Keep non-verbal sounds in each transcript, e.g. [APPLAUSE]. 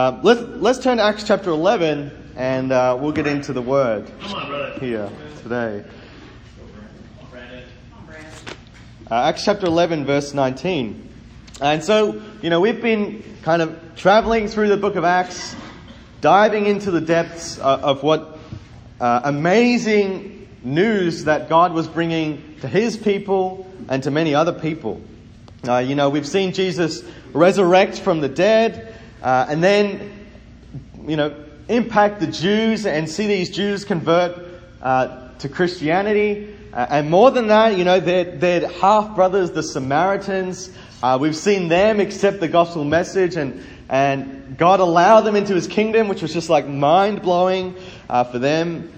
Uh, let's, let's turn to Acts chapter 11 and uh, we'll get into the word on, here today. Uh, Acts chapter 11, verse 19. And so, you know, we've been kind of traveling through the book of Acts, diving into the depths uh, of what uh, amazing news that God was bringing to his people and to many other people. Uh, you know, we've seen Jesus resurrect from the dead uh, and then, you know, impact the Jews and see these Jews convert uh, to Christianity. Uh, and more than that, you know, their, their half brothers, the Samaritans, uh, we've seen them accept the gospel message and, and God allow them into his kingdom, which was just like mind blowing uh, for them.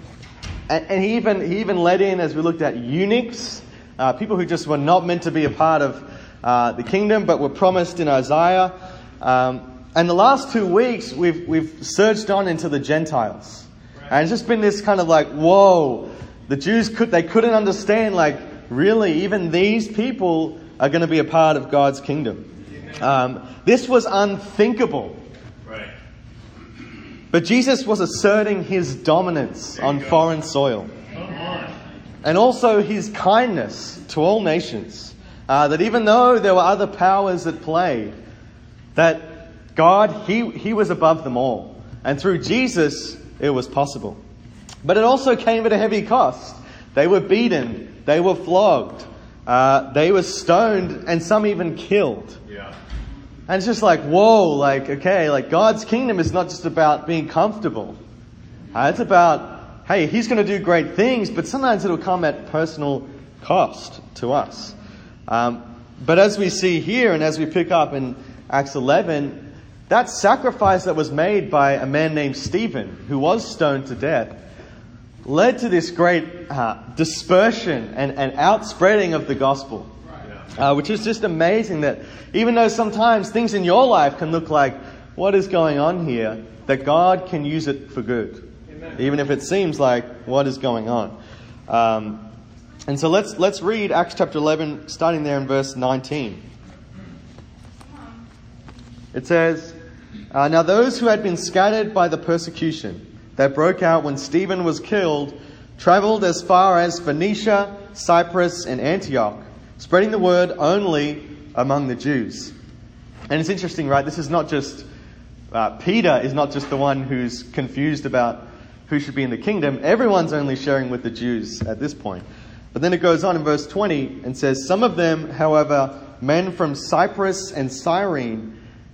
And, and he, even, he even led in, as we looked at, eunuchs, uh, people who just were not meant to be a part of uh, the kingdom, but were promised in Isaiah. Um, and the last two weeks, we've, we've surged on into the Gentiles. And it's just been this kind of like, whoa, the Jews could, they couldn't understand, like, really, even these people are going to be a part of God's kingdom. Um, this was unthinkable. Right. But Jesus was asserting his dominance on go. foreign soil. On. and also his kindness to all nations. Uh, that even though there were other powers at play, that God, he, he was above them all. And through Jesus, it was possible. But it also came at a heavy cost. They were beaten, they were flogged, uh, they were stoned, and some even killed. Yeah. And it's just like, whoa, like, okay, like God's kingdom is not just about being comfortable. Uh, it's about, hey, He's going to do great things, but sometimes it'll come at personal cost to us. Um, but as we see here and as we pick up in Acts 11, that sacrifice that was made by a man named Stephen, who was stoned to death, led to this great uh, dispersion and, and outspreading of the gospel. Uh, which is just amazing that even though sometimes things in your life can look like, what is going on here, that God can use it for good. Even if it seems like, what is going on? Um, and so let's, let's read Acts chapter 11, starting there in verse 19. It says, uh, Now those who had been scattered by the persecution that broke out when Stephen was killed traveled as far as Phoenicia, Cyprus, and Antioch, spreading the word only among the Jews. And it's interesting, right? This is not just, uh, Peter is not just the one who's confused about who should be in the kingdom. Everyone's only sharing with the Jews at this point. But then it goes on in verse 20 and says, Some of them, however, men from Cyprus and Cyrene,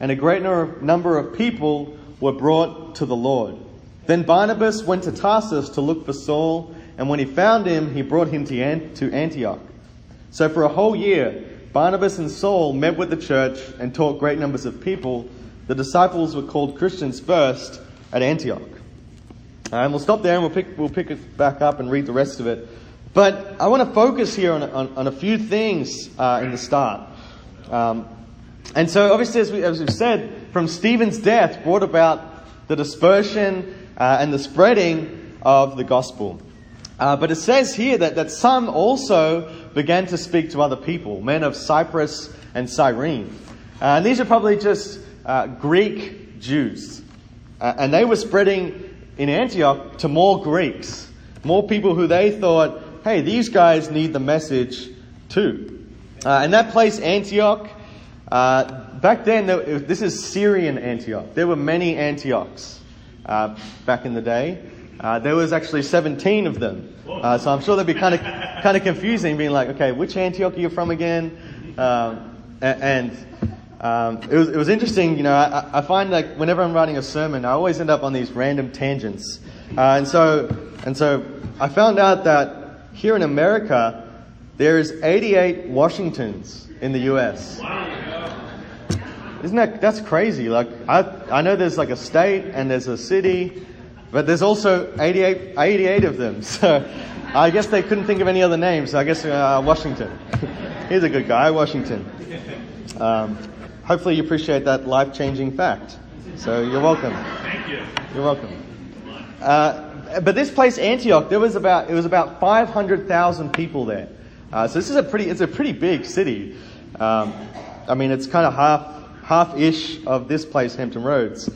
and a great number- of people were brought to the Lord. Then Barnabas went to Tarsus to look for Saul, and when he found him, he brought him to to Antioch. So for a whole year, Barnabas and Saul met with the church and taught great numbers of people. The disciples were called Christians first at Antioch. And we'll stop there and we'll pick, we'll pick it back up and read the rest of it. But I want to focus here on, on, on a few things uh, in the start. Um, and so, obviously, as, we, as we've said, from Stephen's death brought about the dispersion uh, and the spreading of the gospel. Uh, but it says here that, that some also began to speak to other people, men of Cyprus and Cyrene. Uh, and these are probably just uh, Greek Jews. Uh, and they were spreading in Antioch to more Greeks, more people who they thought, hey, these guys need the message too. Uh, and that place, Antioch, uh, back then, this is Syrian Antioch. There were many Antiochs uh, back in the day. Uh, there was actually 17 of them. Uh, so I'm sure that'd be kind of [LAUGHS] kind of confusing, being like, okay, which Antioch are you from again? Um, and um, it was it was interesting. You know, I, I find like whenever I'm writing a sermon, I always end up on these random tangents. Uh, and so and so I found out that here in America, there is 88 Washingtons in the U.S. Isn't that that's crazy? Like I I know there's like a state and there's a city, but there's also 88, 88 of them. [LAUGHS] So I guess they couldn't think of any other names. So I guess uh, Washington. [LAUGHS] He's a good guy, Washington. Um, hopefully you appreciate that life changing fact. So you're welcome. Thank you. You're welcome. Uh, but this place, Antioch, there was about it was about 500,000 people there. Uh, so this is a pretty it's a pretty big city. Um, I mean, it's kind of half half-ish of this place, Hampton Roads.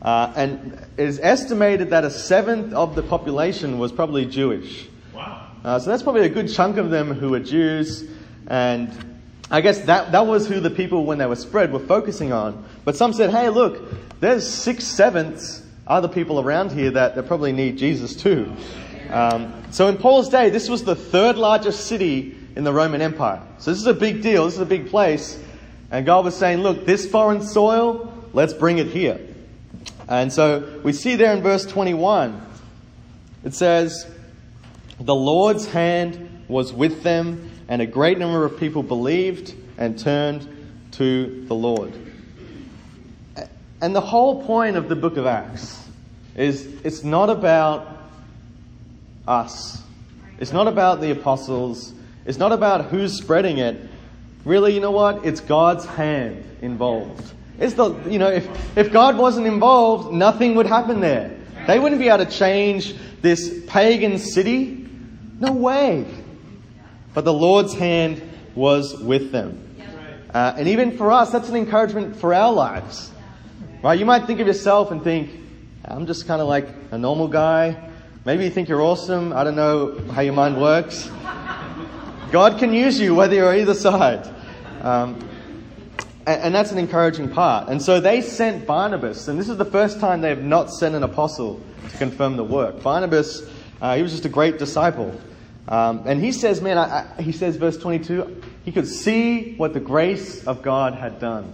Uh, and it is estimated that a seventh of the population was probably Jewish. Wow. Uh, so that's probably a good chunk of them who were Jews, and I guess that, that was who the people, when they were spread, were focusing on. But some said, hey, look, there's six sevenths other people around here that, that probably need Jesus too. Um, so in Paul's day, this was the third largest city in the Roman Empire. So this is a big deal, this is a big place. And God was saying, look, this foreign soil, let's bring it here. And so we see there in verse 21, it says, The Lord's hand was with them, and a great number of people believed and turned to the Lord. And the whole point of the book of Acts is it's not about us. It's not about the apostles. It's not about who's spreading it. Really, you know what? It's God's hand involved. It's the, you know, if, if God wasn't involved, nothing would happen there. They wouldn't be able to change this pagan city. No way. But the Lord's hand was with them. Uh, and even for us, that's an encouragement for our lives. Right? You might think of yourself and think, I'm just kind of like a normal guy. Maybe you think you're awesome. I don't know how your mind works. God can use you whether you're either side. Um, and, and, that's an encouraging part. And so they sent Barnabas, and this is the first time they have not sent an apostle to confirm the work. Barnabas, uh, he was just a great disciple. Um, and he says, man, I, I, he says, verse 22, he could see what the grace of God had done.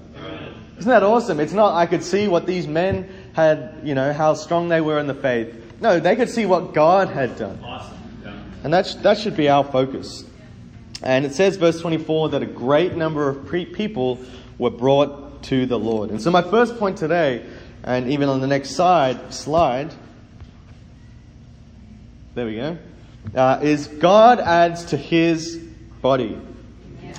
Isn't that awesome? It's not, I could see what these men had, you know, how strong they were in the faith. No, they could see what God had done. Awesome. Yeah. And that, sh- that should be our focus. And it says, verse 24, that a great number of pre- people were brought to the Lord. And so, my first point today, and even on the next side, slide, there we go, uh, is God adds to his body.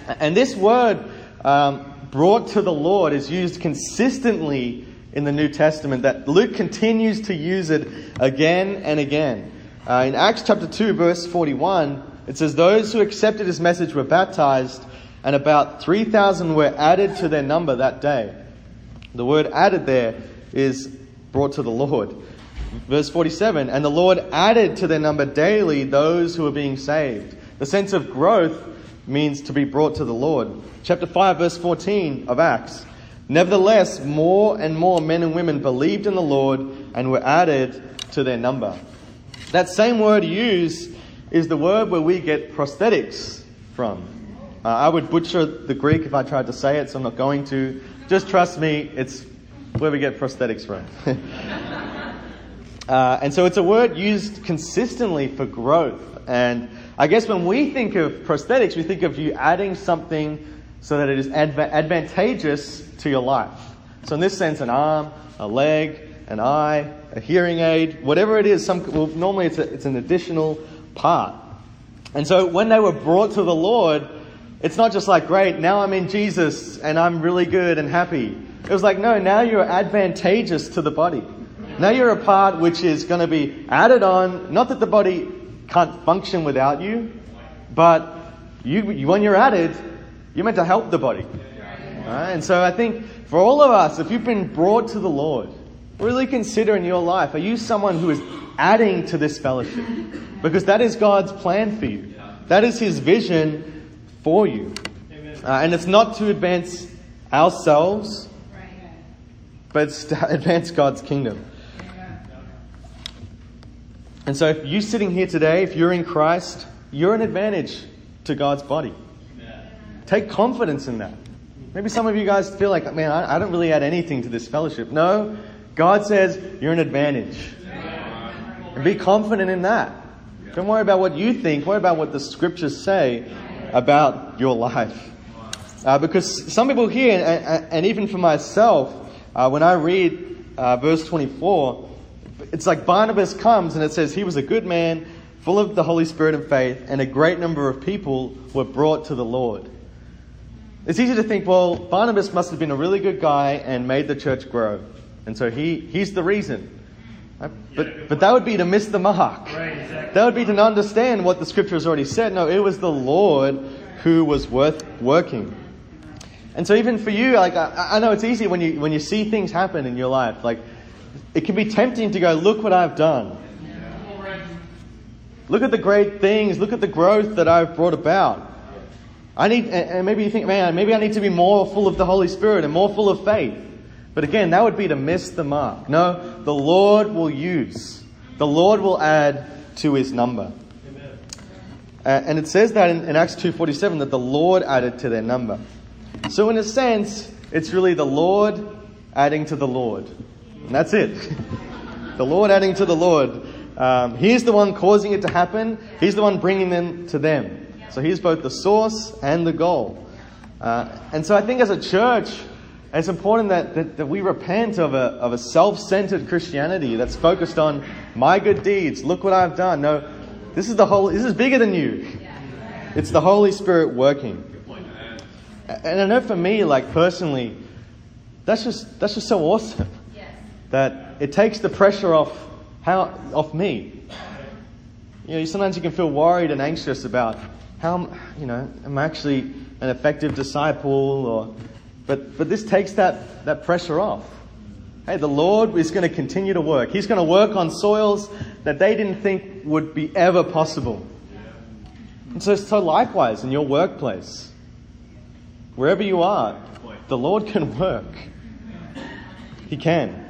And this word, um, brought to the Lord, is used consistently in the New Testament, that Luke continues to use it again and again. Uh, in Acts chapter 2, verse 41, it says, Those who accepted his message were baptized, and about 3,000 were added to their number that day. The word added there is brought to the Lord. Verse 47 And the Lord added to their number daily those who were being saved. The sense of growth means to be brought to the Lord. Chapter 5, verse 14 of Acts. Nevertheless, more and more men and women believed in the Lord and were added to their number. That same word used is the word where we get prosthetics from. Uh, I would butcher the Greek if I tried to say it, so I'm not going to. Just trust me, it's where we get prosthetics from. [LAUGHS] uh, and so it's a word used consistently for growth. And I guess when we think of prosthetics, we think of you adding something so that it is adva- advantageous to your life. So in this sense, an arm, a leg, an eye, a hearing aid, whatever it is, some, well, normally it's, a, it's an additional part. And so when they were brought to the Lord, it's not just like, great, now I'm in Jesus and I'm really good and happy. It was like, no, now you're advantageous to the body. Now you're a part which is going to be added on. Not that the body can't function without you, but you, when you're added, you're meant to help the body. Right? And so I think for all of us, if you've been brought to the Lord, really consider in your life, are you someone who is adding to this fellowship? Because that is God's plan for you. That is His vision for you. Uh, and it's not to advance ourselves, but it's to [LAUGHS] advance God's kingdom. And so if you're sitting here today, if you're in Christ, you're an advantage to God's body. Take confidence in that. Maybe some of you guys feel like, man, I, I don't really add anything to this fellowship. No, God says you're an advantage. And be confident in that. Don't worry about what you think. Worry about what the scriptures say about your life. Uh, because some people here, and, and even for myself, uh, when I read uh, verse 24, it's like Barnabas comes and it says he was a good man, full of the Holy Spirit and faith, and a great number of people were brought to the Lord. It's easy to think, well, Barnabas must have been a really good guy and made the church grow. And so he, he's the reason. Uh, But, but that would be to miss the mark. Right, exactly. That would be to not understand what the scripture has already said. No, it was the Lord who was worth working. And so even for you, like I, I know it's easy when you when you see things happen in your life. Like it can be tempting to go, look what I've done. Look at the great things. Look at the growth that I've brought about. I need, and and maybe you think, man, maybe I need to be more full of the Holy Spirit and more full of faith. But again, that would be to miss the mark. No, the Lord will use. The Lord will add to his number. Uh, and it says that in, in Acts 2.47 that the Lord added to their number. So in a sense, it's really the Lord adding to the Lord. And that's it. [LAUGHS] the Lord adding to the Lord. Um, he's the one causing it to happen. He's the one bringing them to them. So he's both the source and the goal. Uh, and so I think as a church, it's important that, that, that we repent of a, of a self centered Christianity that's focused on my good deeds. Look what I've done. No, this is the whole, this is bigger than you. It's the Holy Spirit working. And I know for me, like personally, that's just, that's just so awesome that it takes the pressure off, how, off me. You know, sometimes you can feel worried and anxious about how, you know, am I actually an effective disciple or, but, but this takes that, that pressure off. Hey, the Lord is going to continue to work. He's going to work on soils that they didn't think would be ever possible. And so, so likewise in your workplace, wherever you are, the Lord can work. He can.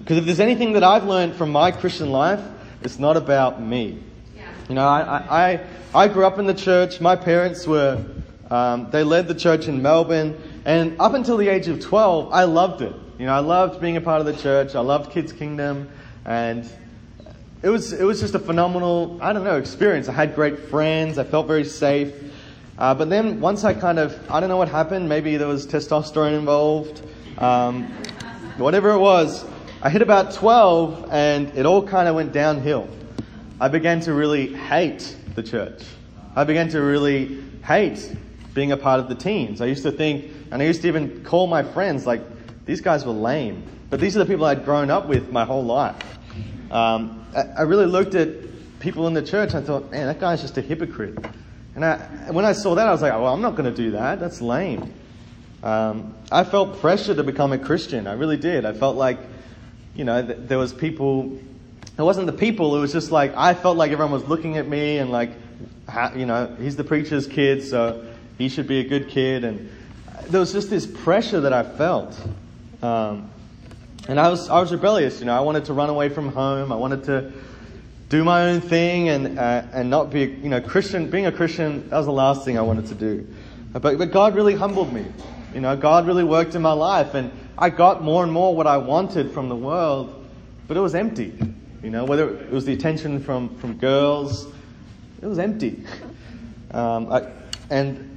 Because if there's anything that I've learned from my Christian life, it's not about me. You know, I, I, I grew up in the church. My parents were, um, they led the church in Melbourne. And up until the age of 12, I loved it. You know, I loved being a part of the church. I loved Kids Kingdom. And it was, it was just a phenomenal, I don't know, experience. I had great friends. I felt very safe. Uh, but then once I kind of, I don't know what happened. Maybe there was testosterone involved. Um, whatever it was, I hit about 12 and it all kind of went downhill. I began to really hate the church. I began to really hate being a part of the teens. I used to think, and I used to even call my friends like, these guys were lame. But these are the people I'd grown up with my whole life. Um, I, I really looked at people in the church and I thought, man, that guy's just a hypocrite. And I, when I saw that, I was like, well, I'm not going to do that. That's lame. Um, I felt pressure to become a Christian. I really did. I felt like, you know, th- there was people. It wasn't the people. It was just like I felt like everyone was looking at me and like, you know, he's the preacher's kid, so he should be a good kid. And there was just this pressure that I felt. Um, and I was I was rebellious. You know, I wanted to run away from home. I wanted to do my own thing and uh, and not be you know Christian. Being a Christian that was the last thing I wanted to do. But but God really humbled me. You know, God really worked in my life, and I got more and more what I wanted from the world, but it was empty. You know, whether it was the attention from from girls, it was empty. [LAUGHS] Um, I, and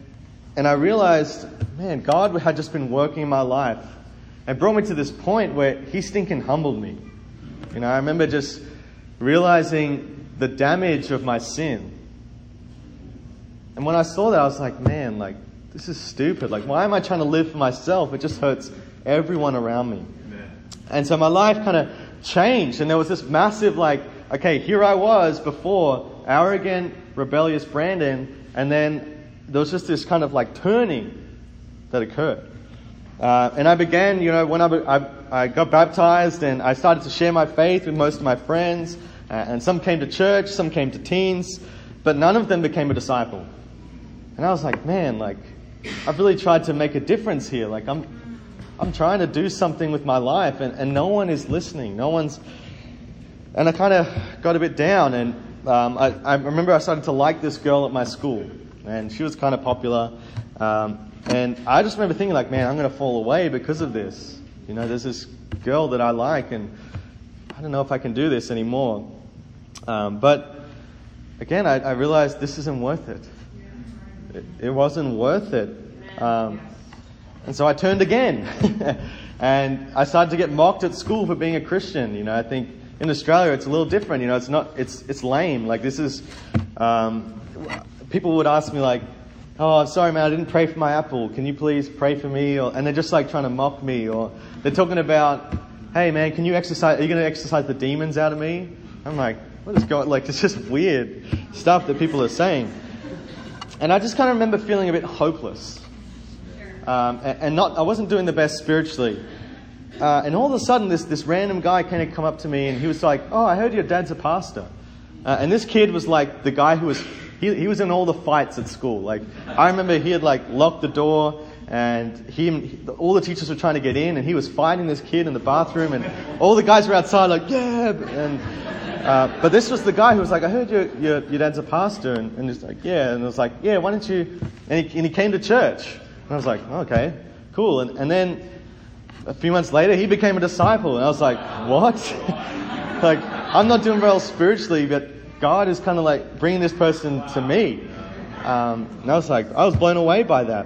and I realized, man, God had just been working in my life and brought me to this point where He stinking humbled me. You know, I remember just realizing the damage of my sin. And when I saw that, I was like, man, like, this is stupid. Like, why am I trying to live for myself? It just hurts everyone around me. And so my life kind of changed, and there was this massive, like, okay, here I was before, arrogant, rebellious Brandon, and then there was just this kind of like turning that occurred. Uh, and I began, you know, when I, I, I, got baptized and I started to share my faith with most of my friends, uh, and some came to church, some came to teens, but none of them became a disciple. And I was like, man, like, I've really tried to make a difference here. Like, I'm, I'm trying to do something with my life, and, and no one is listening. No one's. And I kind of got a bit down, and um, I, I remember I started to like this girl at my school, and she was kind of popular. Um, and I just remember thinking, like, man, I'm going to fall away because of this. You know, there's this girl that I like, and I don't know if I can do this anymore. Um, but again, I, I realized this isn't worth it. It, it wasn't worth it. Um, and so I turned again. [LAUGHS] and I started to get mocked at school for being a Christian. You know, I think in Australia it's a little different. You know, it's not, it's, it's lame. Like this is, um, people would ask me like, oh, I'm sorry man, I didn't pray for my apple. Can you please pray for me? Or, and they're just like trying to mock me. Or they're talking about, hey man, can you exercise, are you going to exercise the demons out of me? I'm like, what is going, like it's just weird stuff that people are saying. And I just kind of remember feeling a bit hopeless. Um, and, and, not, I wasn't doing the best spiritually. Uh, and all of a sudden, this, this random guy kind of come up to me and he was like, Oh, I heard your dad's a pastor. Uh, and this kid was like the guy who was, he, he was in all the fights at school. Like, I remember he had like locked the door and he, all the teachers were trying to get in and he was fighting this kid in the bathroom and all the guys were outside like, yeah. And, uh, but this was the guy who was like, I heard your, your, your dad's a pastor. And, and he's like, yeah. And I was like, yeah, why don't you, and he, and he came to church. And I was like, okay, cool. And, and then a few months later, he became a disciple. And I was like, what? [LAUGHS] like, I'm not doing well spiritually, but God is kind of like bringing this person to me. Um, and I was like, I was blown away by that.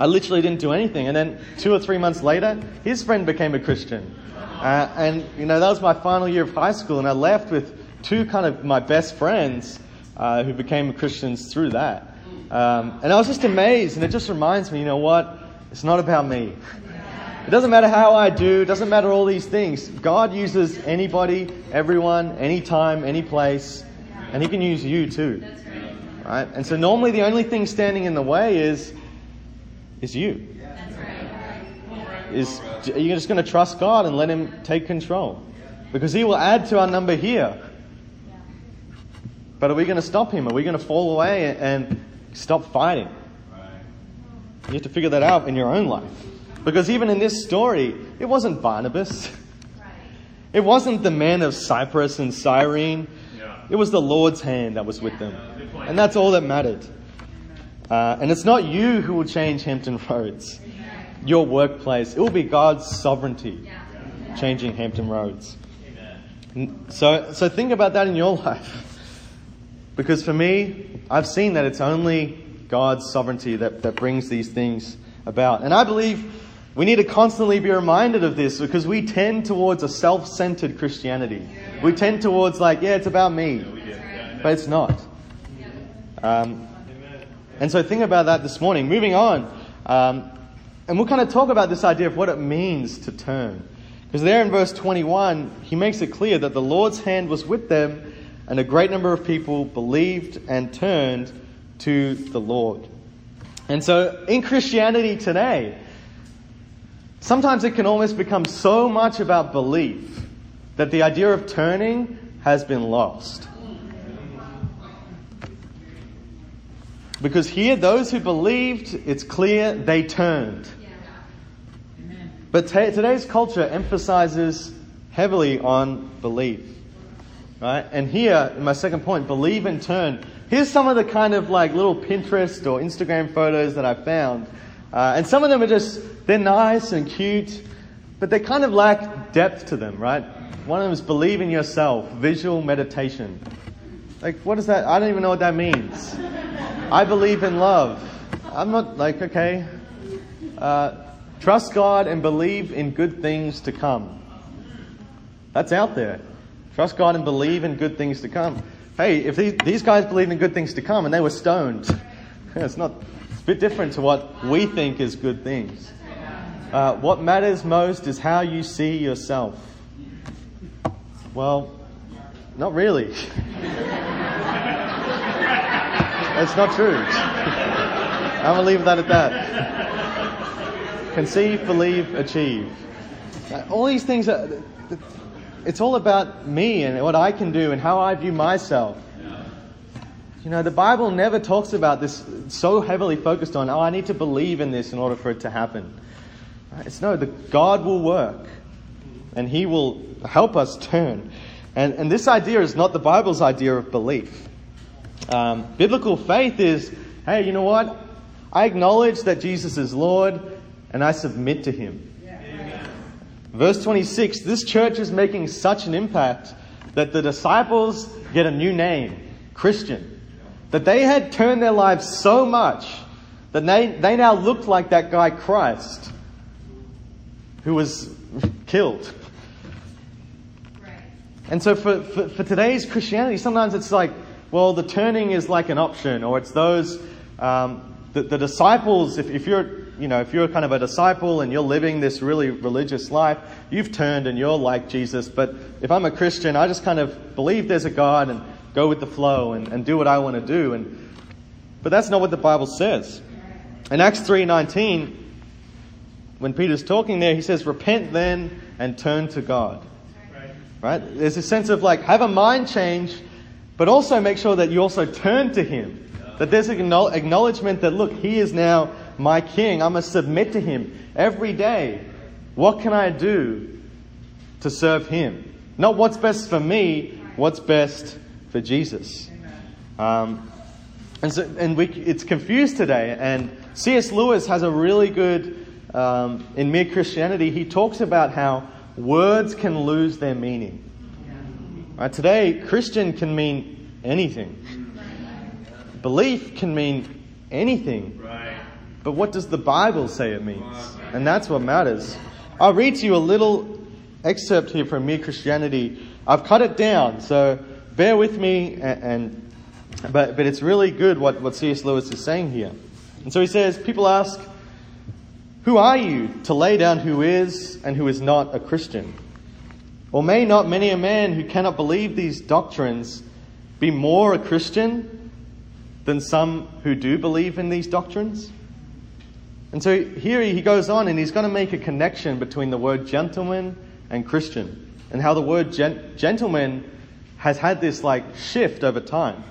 I literally didn't do anything. And then two or three months later, his friend became a Christian. Uh, and, you know, that was my final year of high school. And I left with two kind of my best friends uh, who became Christians through that. Um, and I was just amazed, and it just reminds me, you know what? It's not about me. It doesn't matter how I do, it doesn't matter all these things. God uses anybody, everyone, anytime, any place, and He can use you too. Right? And so normally the only thing standing in the way is is you. Is you're just going to trust God and let Him take control, because He will add to our number here. But are we going to stop Him? Are we going to fall away and Stop fighting. You have to figure that out in your own life. Because even in this story, it wasn't Barnabas. It wasn't the men of Cyprus and Cyrene. It was the Lord's hand that was with them. And that's all that mattered. Uh, and it's not you who will change Hampton Roads, your workplace. It will be God's sovereignty changing Hampton Roads. So, so think about that in your [LAUGHS] life. Because for me, I've seen that it's only God's sovereignty that, that brings these things about. And I believe we need to constantly be reminded of this because we tend towards a self centered Christianity. We tend towards, like, yeah, it's about me. But it's not. Um, and so think about that this morning. Moving on. Um, and we'll kind of talk about this idea of what it means to turn. Because there in verse 21, he makes it clear that the Lord's hand was with them and a great number of people believed and turned to the Lord. And so in Christianity today, sometimes it can almost become so much about belief that the idea of turning has been lost. Because here, those who believed, it's clear they turned. But t- today's culture emphasizes heavily on belief. Right? And here, in my second point, believe and turn. Here's some of the kind of like little Pinterest or Instagram photos that I found. Uh, and some of them are just, they're nice and cute, but they kind of lack depth to them, right? One of them is believe in yourself, visual meditation. Like, what is that? I don't even know what that means. I believe in love. I'm not like, okay. Uh, trust God and believe in good things to come. That's out there. Trust God and believe in good things to come. Hey, if these, guys believed in good things to come and they were stoned, [LAUGHS] it's not, it's a bit different to what we think is good things. Uh, what matters most is how you see yourself. Well, not really. [LAUGHS] That's not true. I'm going to leave that at that. Conceive, believe, achieve. Uh, all these things are it's all about me and what I can do and how I view myself. You know, the Bible never talks about this so heavily focused on, oh, I need to believe in this in order for it to happen. It's no, the God will work and He will help us turn. And, and this idea is not the Bible's idea of belief. Um, biblical faith is, hey, you know what? I acknowledge that Jesus is Lord and I submit to Him. Verse 26 this church is making such an impact that the disciples get a new name, Christian. That they had turned their lives so much that they, they now looked like that guy Christ who was killed. And so for, for, for, today's Christianity, sometimes it's like, well, the turning is like an option, or it's those, um, the, the disciples, if, if you're, you know, if you're kind of a disciple and you're living this really religious life, you've turned and you're like Jesus. But if I'm a Christian, I just kind of believe there's a God and go with the flow and, and do what I want to do. And, but that's not what the Bible says. In Acts 3.19, when Peter's talking there, he says, repent then and turn to God. Right? There's a sense of like, have a mind change, but also make sure that you also turn to Him. That there's an acknowledgement that, look, He is now my King. I must submit to Him every day. What can I do to serve Him? Not what's best for me, what's best for Jesus. Um, and so, and we, it's confused today. And C.S. Lewis has a really good, um, in Mere Christianity, he talks about how words can lose their meaning. Right, today, Christian can mean anything. Belief can mean anything. But what does the Bible say it means? And that's what matters. I'll read to you a little excerpt here from Mere Christianity. I've cut it down, so bear with me. And, and but but it's really good what, what C.S. Lewis is saying here. And so he says, people ask, who are you to lay down who is and who is not a Christian? Or may not many a man who cannot believe these doctrines be more a Christian than some who do believe in these doctrines? And so here he goes on and he's going to make a connection between the word gentleman and Christian and how the word gent- gentleman has had this like shift over time.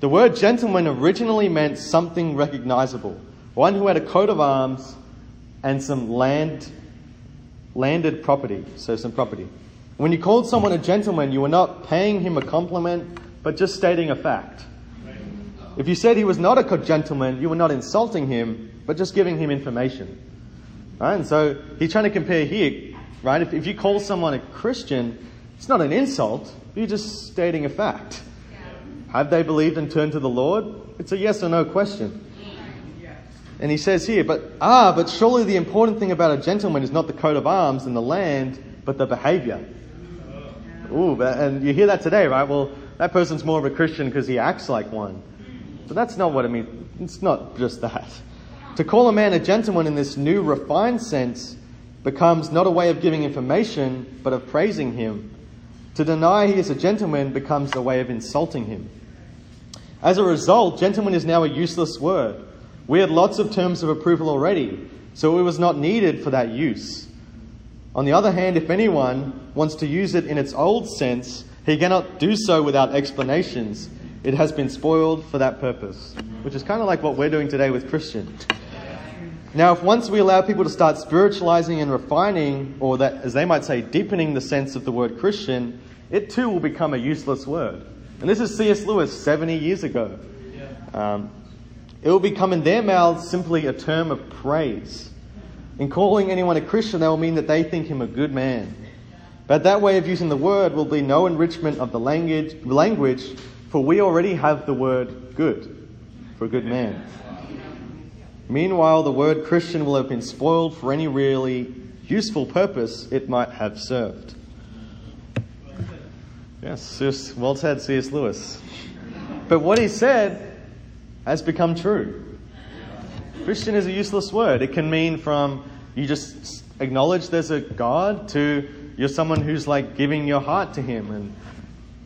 The word gentleman originally meant something recognizable, one who had a coat of arms and some land, landed property, so some property. When you called someone a gentleman, you were not paying him a compliment, but just stating a fact. If you said he was not a gentleman, you were not insulting him, but just giving him information. Right? And so he's trying to compare here, right? If, if you call someone a Christian, it's not an insult, you're just stating a fact. Have they believed and turned to the Lord? It's a yes or no question. And he says here, but ah, but surely the important thing about a gentleman is not the coat of arms and the land, but the behavior. Ooh, and you hear that today, right? Well, that person's more of a Christian because he acts like one. But that's not what it means. It's not just that. To call a man a gentleman in this new refined sense becomes not a way of giving information, but of praising him. To deny he is a gentleman becomes a way of insulting him. As a result, gentleman is now a useless word. We had lots of terms of approval already, so it was not needed for that use. On the other hand, if anyone wants to use it in its old sense, he cannot do so without explanations. It has been spoiled for that purpose, which is kind of like what we're doing today with Christian. Now, if once we allow people to start spiritualizing and refining, or that, as they might say, deepening the sense of the word Christian, it too will become a useless word. And this is C.S. Lewis 70 years ago. Um, it will become in their mouths simply a term of praise. In calling anyone a Christian, they will mean that they think him a good man. But that way of using the word will be no enrichment of the language, language for we already have the word good for a good man. Meanwhile, the word Christian will have been spoiled for any really useful purpose it might have served. Yes, well said, C.S. Lewis. But what he said has become true. Christian is a useless word. It can mean from you just acknowledge there's a God to you're someone who's like giving your heart to Him. And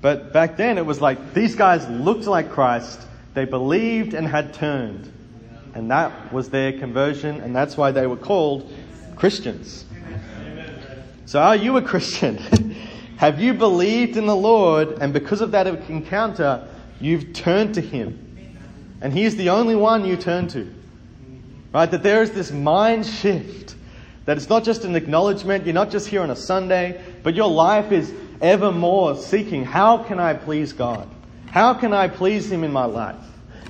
but back then it was like these guys looked like Christ. They believed and had turned, and that was their conversion, and that's why they were called Christians. So are you a Christian? [LAUGHS] Have you believed in the Lord, and because of that encounter, you've turned to Him? And He's the only one you turn to. Right? That there is this mind shift. That it's not just an acknowledgement, you're not just here on a Sunday, but your life is ever more seeking how can I please God? How can I please Him in my life?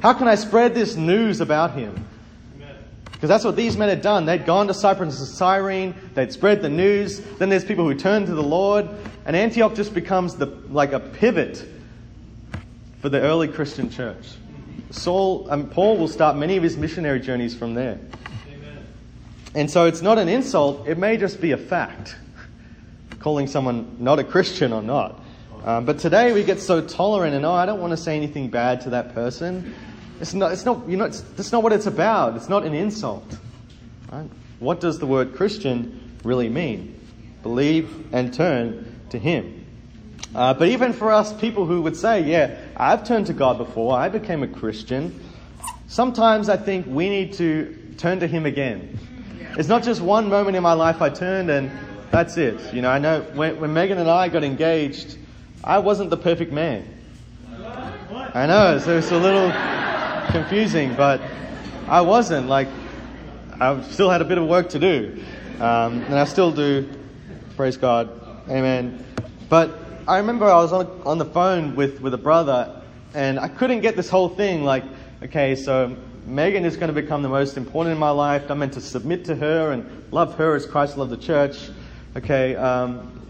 How can I spread this news about Him? Because that's what these men had done. They'd gone to Cyprus and Cyrene, they'd spread the news. Then there's people who turn to the Lord, and Antioch just becomes the, like a pivot for the early Christian church. Saul and Paul will start many of his missionary journeys from there. Amen. And so it's not an insult, it may just be a fact, calling someone not a Christian or not. Um, but today we get so tolerant and, oh, I don't want to say anything bad to that person. It's not, it's not, you know, it's, that's not what it's about. It's not an insult. Right? What does the word Christian really mean? Believe and turn to Him. Uh, but even for us people who would say, yeah, I've turned to God before, I became a Christian, sometimes I think we need to turn to Him again. It's not just one moment in my life I turned and that's it. You know, I know when, when Megan and I got engaged, I wasn't the perfect man. I know, so it's a little confusing, but I wasn't. Like, I still had a bit of work to do. Um, and I still do. Praise God. Amen. But I remember I was on, on the phone with, with a brother, and I couldn't get this whole thing like, okay, so Megan is going to become the most important in my life. I'm meant to submit to her and love her as Christ loved the church. Okay, um,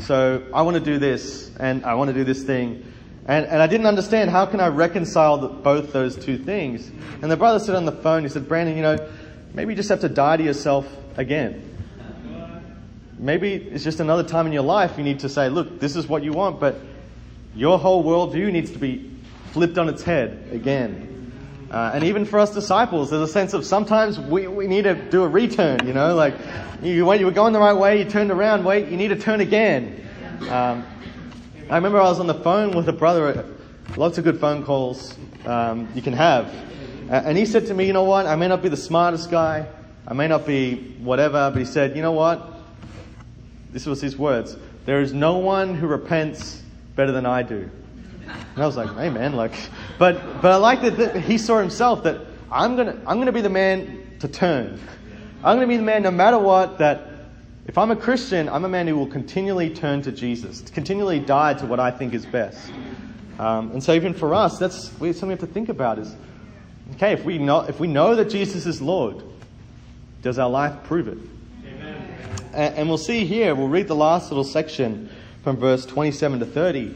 so I want to do this, and I want to do this thing. And, and I didn't understand how can I reconcile the, both those two things. And the brother said on the phone, he said, Brandon, you know, maybe you just have to die to yourself again. Maybe it's just another time in your life you need to say, look, this is what you want, but your whole worldview needs to be flipped on its head again. Uh, and even for us disciples, there's a sense of sometimes we, we need to do a return, you know, like you, you were going the right way, you turned around, wait, you need to turn again. Um, I remember I was on the phone with a brother, lots of good phone calls um, you can have. And he said to me, you know what, I may not be the smartest guy, I may not be whatever, but he said, you know what, this was his words. There is no one who repents better than I do. And I was like, hey man, like, but, but I like that, that he saw himself that I'm gonna, I'm gonna be the man to turn. I'm gonna be the man no matter what that if I'm a Christian, I'm a man who will continually turn to Jesus, continually die to what I think is best. Um, and so even for us, that's something we have to think about is, okay, if we know, if we know that Jesus is Lord, does our life prove it? And we'll see here, we'll read the last little section from verse 27 to 30,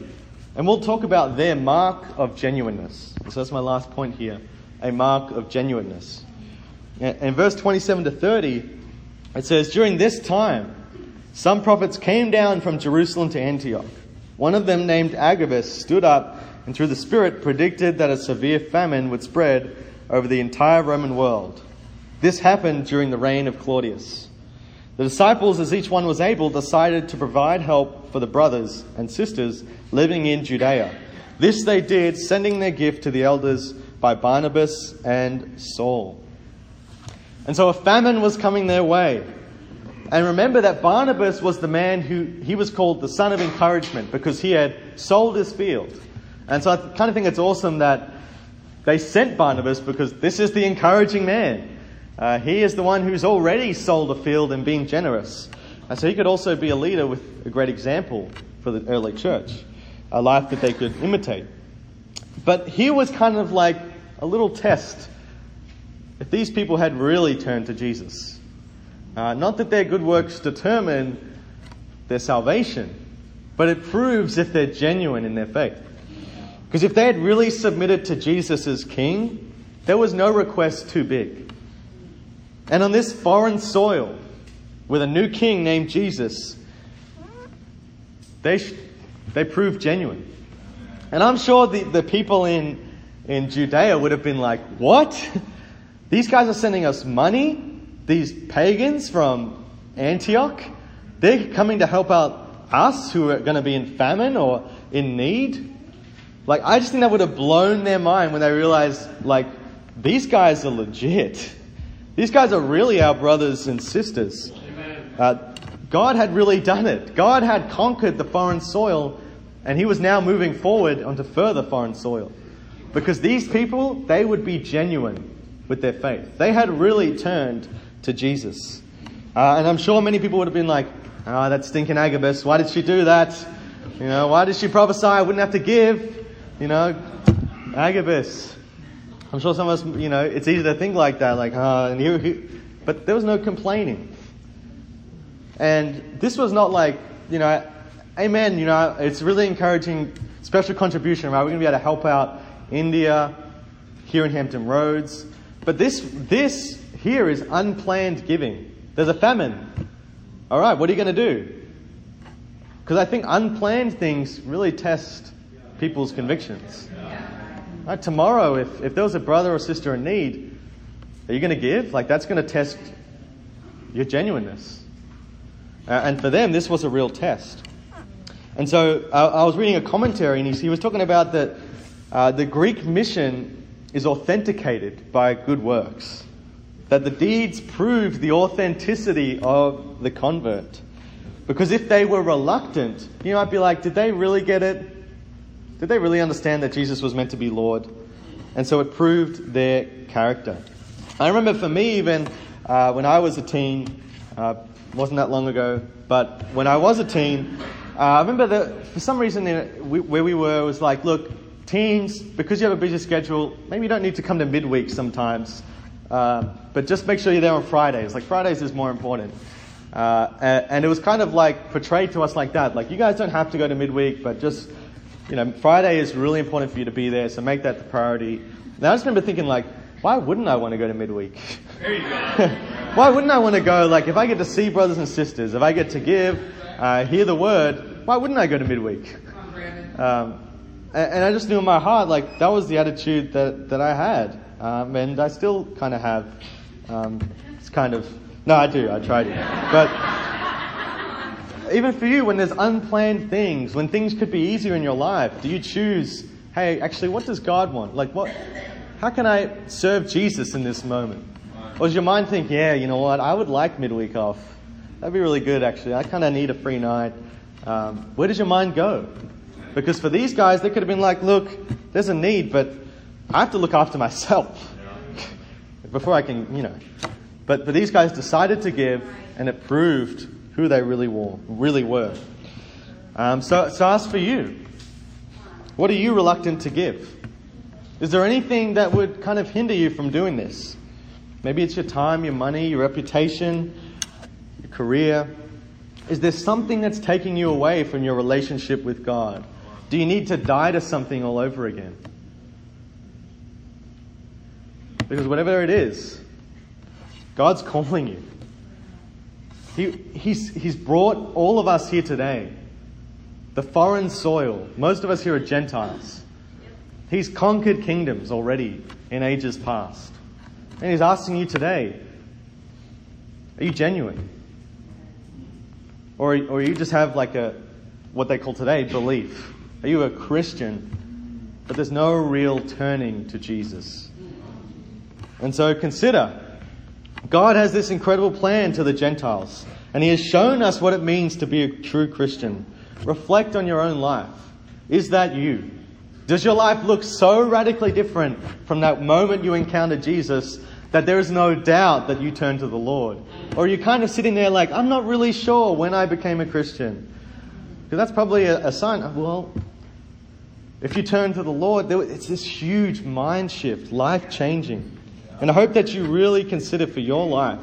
and we'll talk about their mark of genuineness. So that's my last point here a mark of genuineness. In verse 27 to 30, it says, During this time, some prophets came down from Jerusalem to Antioch. One of them, named Agabus, stood up and through the Spirit predicted that a severe famine would spread over the entire Roman world. This happened during the reign of Claudius. The disciples, as each one was able, decided to provide help for the brothers and sisters living in Judea. This they did, sending their gift to the elders by Barnabas and Saul. And so a famine was coming their way. And remember that Barnabas was the man who, he was called the son of encouragement because he had sold his field. And so I kind of think it's awesome that they sent Barnabas because this is the encouraging man. Uh, he is the one who's already sold a field and being generous. So he could also be a leader with a great example for the early church, a life that they could imitate. But here was kind of like a little test if these people had really turned to Jesus. Uh, not that their good works determine their salvation, but it proves if they're genuine in their faith. Because if they had really submitted to Jesus as king, there was no request too big. And on this foreign soil, with a new king named Jesus, they, they proved genuine. And I'm sure the, the people in, in Judea would have been like, What? [LAUGHS] These guys are sending us money? These pagans from Antioch? They're coming to help out us who are going to be in famine or in need? Like, I just think that would have blown their mind when they realized, like, these guys are legit. These guys are really our brothers and sisters. Uh, God had really done it. God had conquered the foreign soil, and He was now moving forward onto further foreign soil. Because these people, they would be genuine with their faith. They had really turned to Jesus. Uh, and I'm sure many people would have been like, oh, that stinking Agabus, why did she do that? You know, why did she prophesy I wouldn't have to give? You know, Agabus. I'm sure some of us, you know, it's easy to think like that, like, oh, and here, here, but there was no complaining. And this was not like, you know, amen, you know, it's really encouraging special contribution, right? We're going to be able to help out India, here in Hampton Roads. But this, this here is unplanned giving. There's a famine. All right, what are you going to do? Because I think unplanned things really test people's convictions. Right, tomorrow, if, if there was a brother or sister in need, are you going to give? Like, that's going to test your genuineness. Uh, and for them, this was a real test. And so uh, I was reading a commentary, and he, was talking about that uh, the Greek mission is authenticated by good works, that the deeds prove the authenticity of the convert. Because if they were reluctant, you might be like, did they really get it? Did they really understand that Jesus was meant to be Lord? And so it proved their character. I remember for me, even uh, when I was a teen, uh, wasn't that long ago, but when I was a teen, uh, I remember that for some reason we, where we were was like, look, teens, because you have a busy schedule, maybe you don't need to come to midweek sometimes, uh, but just make sure you're there on Fridays. Like Fridays is more important. Uh, and, it was kind of like portrayed to us like that. Like you guys don't have to go to midweek, but just, you know, Friday is really important for you to be there, so make that the priority. And I just remember thinking like, why wouldn't I want to go to midweek? There you go. [LAUGHS] why wouldn't I want to go? Like if I get to see brothers and sisters, if I get to give, uh, hear the word, why wouldn't I go to midweek? Um, and, and I just knew in my heart, like that was the attitude that, that I had. Um, and I still kind of have. Um, it's kind of no, I do. I try to. But even for you, when there's unplanned things, when things could be easier in your life, do you choose, hey, actually, what does God want? Like, what? How can I serve Jesus in this moment? Or does your mind think, yeah, you know what? I would like midweek off. That'd be really good, actually. I kind of need a free night. Um, where does your mind go? Because for these guys, they could have been like, look, there's a need, but I have to look after myself [LAUGHS] before I can, you know. But, but these guys decided to give, and it proved who they really were. Really were. Um, so, so as for you, what are you reluctant to give? Is there anything that would kind of hinder you from doing this? Maybe it's your time, your money, your reputation, your career. Is there something that's taking you away from your relationship with God? Do you need to die to something all over again? Because whatever it is, God's calling you. He, he's, he's brought all of us here today, the foreign soil. Most of us here are Gentiles. He's conquered kingdoms already in ages past. And He's asking you today are you genuine? Or, or you just have like a, what they call today, belief? Are you a Christian, but there's no real turning to Jesus? And so consider God has this incredible plan to the Gentiles, and He has shown us what it means to be a true Christian. Reflect on your own life. Is that you? Does your life look so radically different from that moment you encountered Jesus that there is no doubt that you turn to the Lord? Or are you kind of sitting there like, I'm not really sure when I became a Christian? Because that's probably a, a sign. Of, well, if you turn to the Lord, it's this huge mind shift, life changing. And I hope that you really consider for your life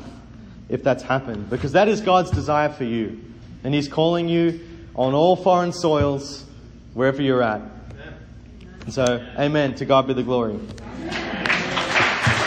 if that's happened, because that is God's desire for you. And He's calling you on all foreign soils, wherever you're at. And so, amen. To God be the glory.